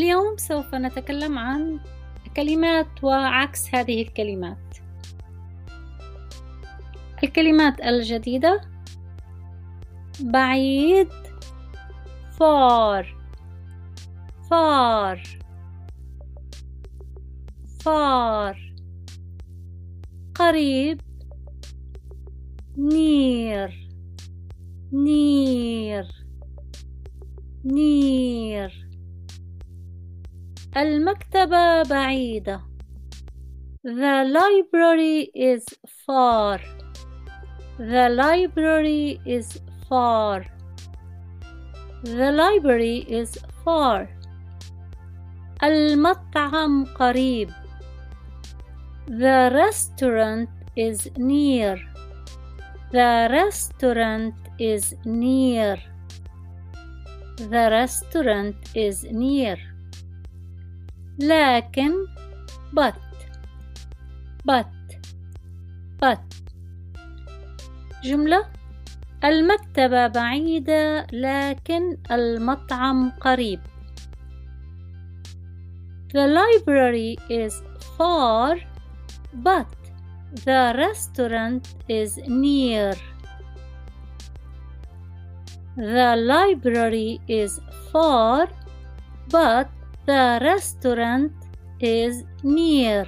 اليوم سوف نتكلم عن كلمات وعكس هذه الكلمات. الكلمات الجديدة بعيد far far far قريب near near نير. المكتبة بعيدة The library is far The library is far The library is far المطعم قريب The restaurant is near The restaurant is near The restaurant is near لكن but but but جملة المكتبة بعيدة لكن المطعم قريب The library is far but the restaurant is near The library is far but the restaurant is near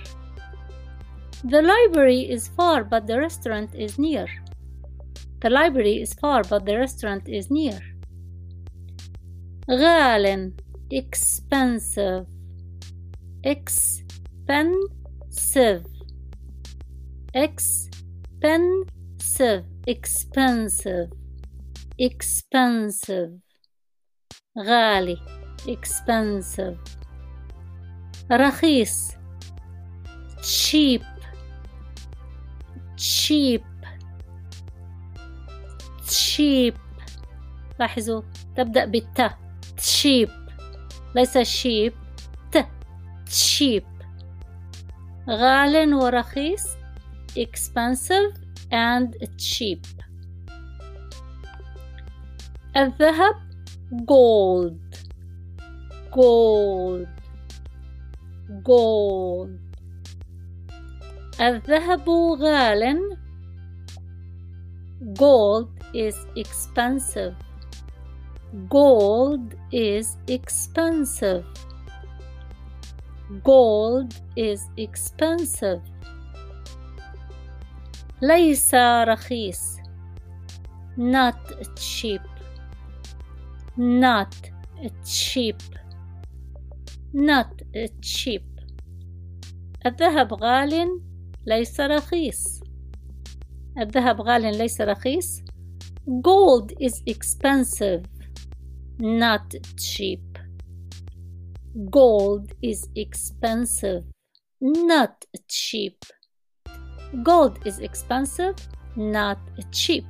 The library is far but the restaurant is near The library is far but the restaurant is near غال expensive expensive expensive expensive expensive غالي expensive رخيص cheap cheap cheap لاحظوا تبدأ بالت cheap ليس sheep ت cheap غال ورخيص expensive and cheap الذهب gold gold gold الذهب غال gold is expensive gold is expensive gold is expensive ليس رخيص not cheap not cheap Not cheap الذهب غال ليس رخيص الذهب غال ليس رخيص gold is expensive not cheap gold is expensive not cheap gold is expensive not cheap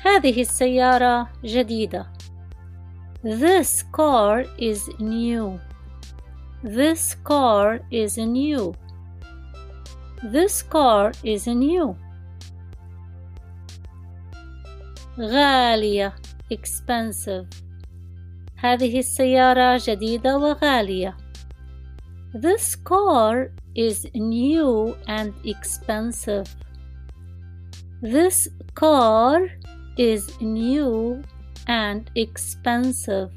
هذه السيارة جديدة This car is new This car is new This car is new غالية expensive هذه السيارة جديدة وغالية This car is new and expensive This car is new and expensive.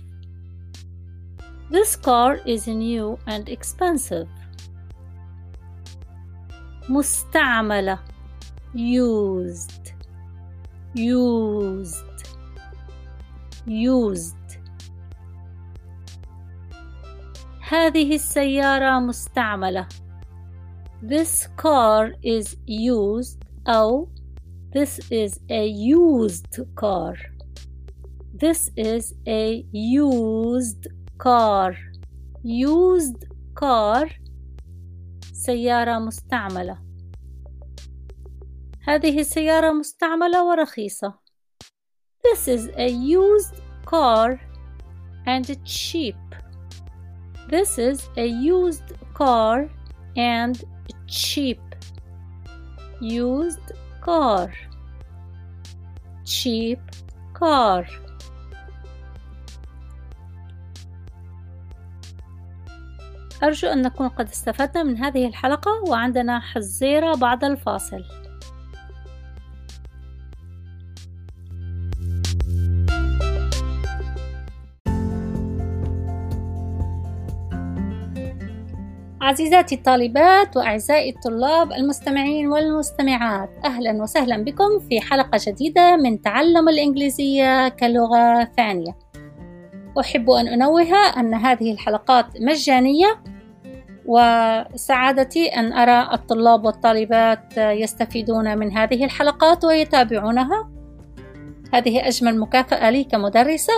This car is new and expensive. مستعملة used used used هذه السيارة مستعملة This car is used أو This is a used car. This is a used car. Used car سيارة مستعملة. هذه السيارة مستعملة ورخيصة. This is a used car and cheap. This is a used car and cheap. Used car cheap car أرجو أن نكون قد استفدنا من هذه الحلقة وعندنا حزيرة بعد الفاصل. عزيزاتي الطالبات وأعزائي الطلاب المستمعين والمستمعات أهلا وسهلا بكم في حلقة جديدة من تعلم الإنجليزية كلغة ثانية. أحب أن أنوه أن هذه الحلقات مجانية وسعادتي أن أرى الطلاب والطالبات يستفيدون من هذه الحلقات ويتابعونها. هذه أجمل مكافأة لي كمدرسة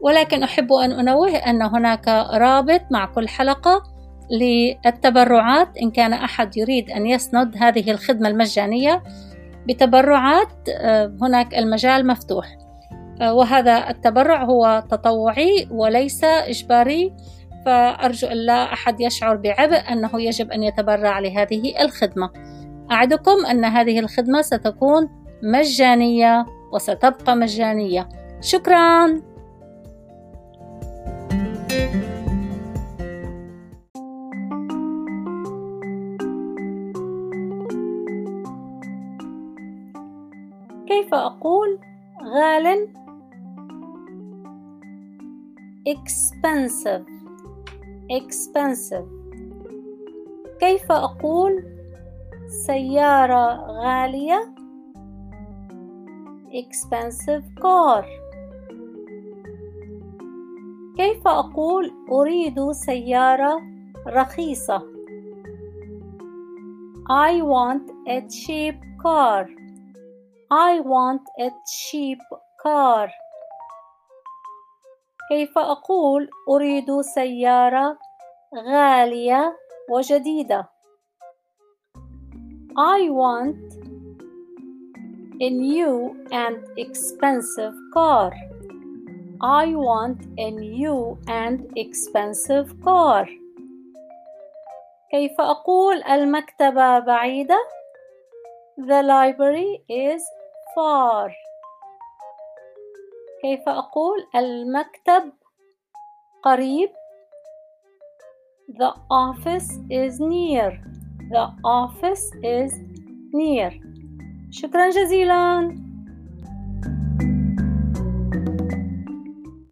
ولكن أحب أن أنوه أن هناك رابط مع كل حلقة للتبرعات. إن كان أحد يريد أن يسند هذه الخدمة المجانية بتبرعات آه، هناك المجال مفتوح. وهذا التبرع هو تطوعي وليس إجباري. فأرجو أن لا أحد يشعر بعبء أنه يجب أن يتبرع لهذه الخدمة. أعدكم أن هذه الخدمة ستكون مجانية وستبقى مجانية. شكراً. Expensive expensive كيف أقول سيارة غالية expensive car كيف أقول أريد سيارة رخيصة I want a cheap car I want a cheap car كيف أقول أريد سيارة غالية وجديدة I want a new and expensive car I want a new and expensive car كيف أقول المكتبة بعيدة The library is far كيف أقول المكتب قريب The office is near The office is near شكرا جزيلا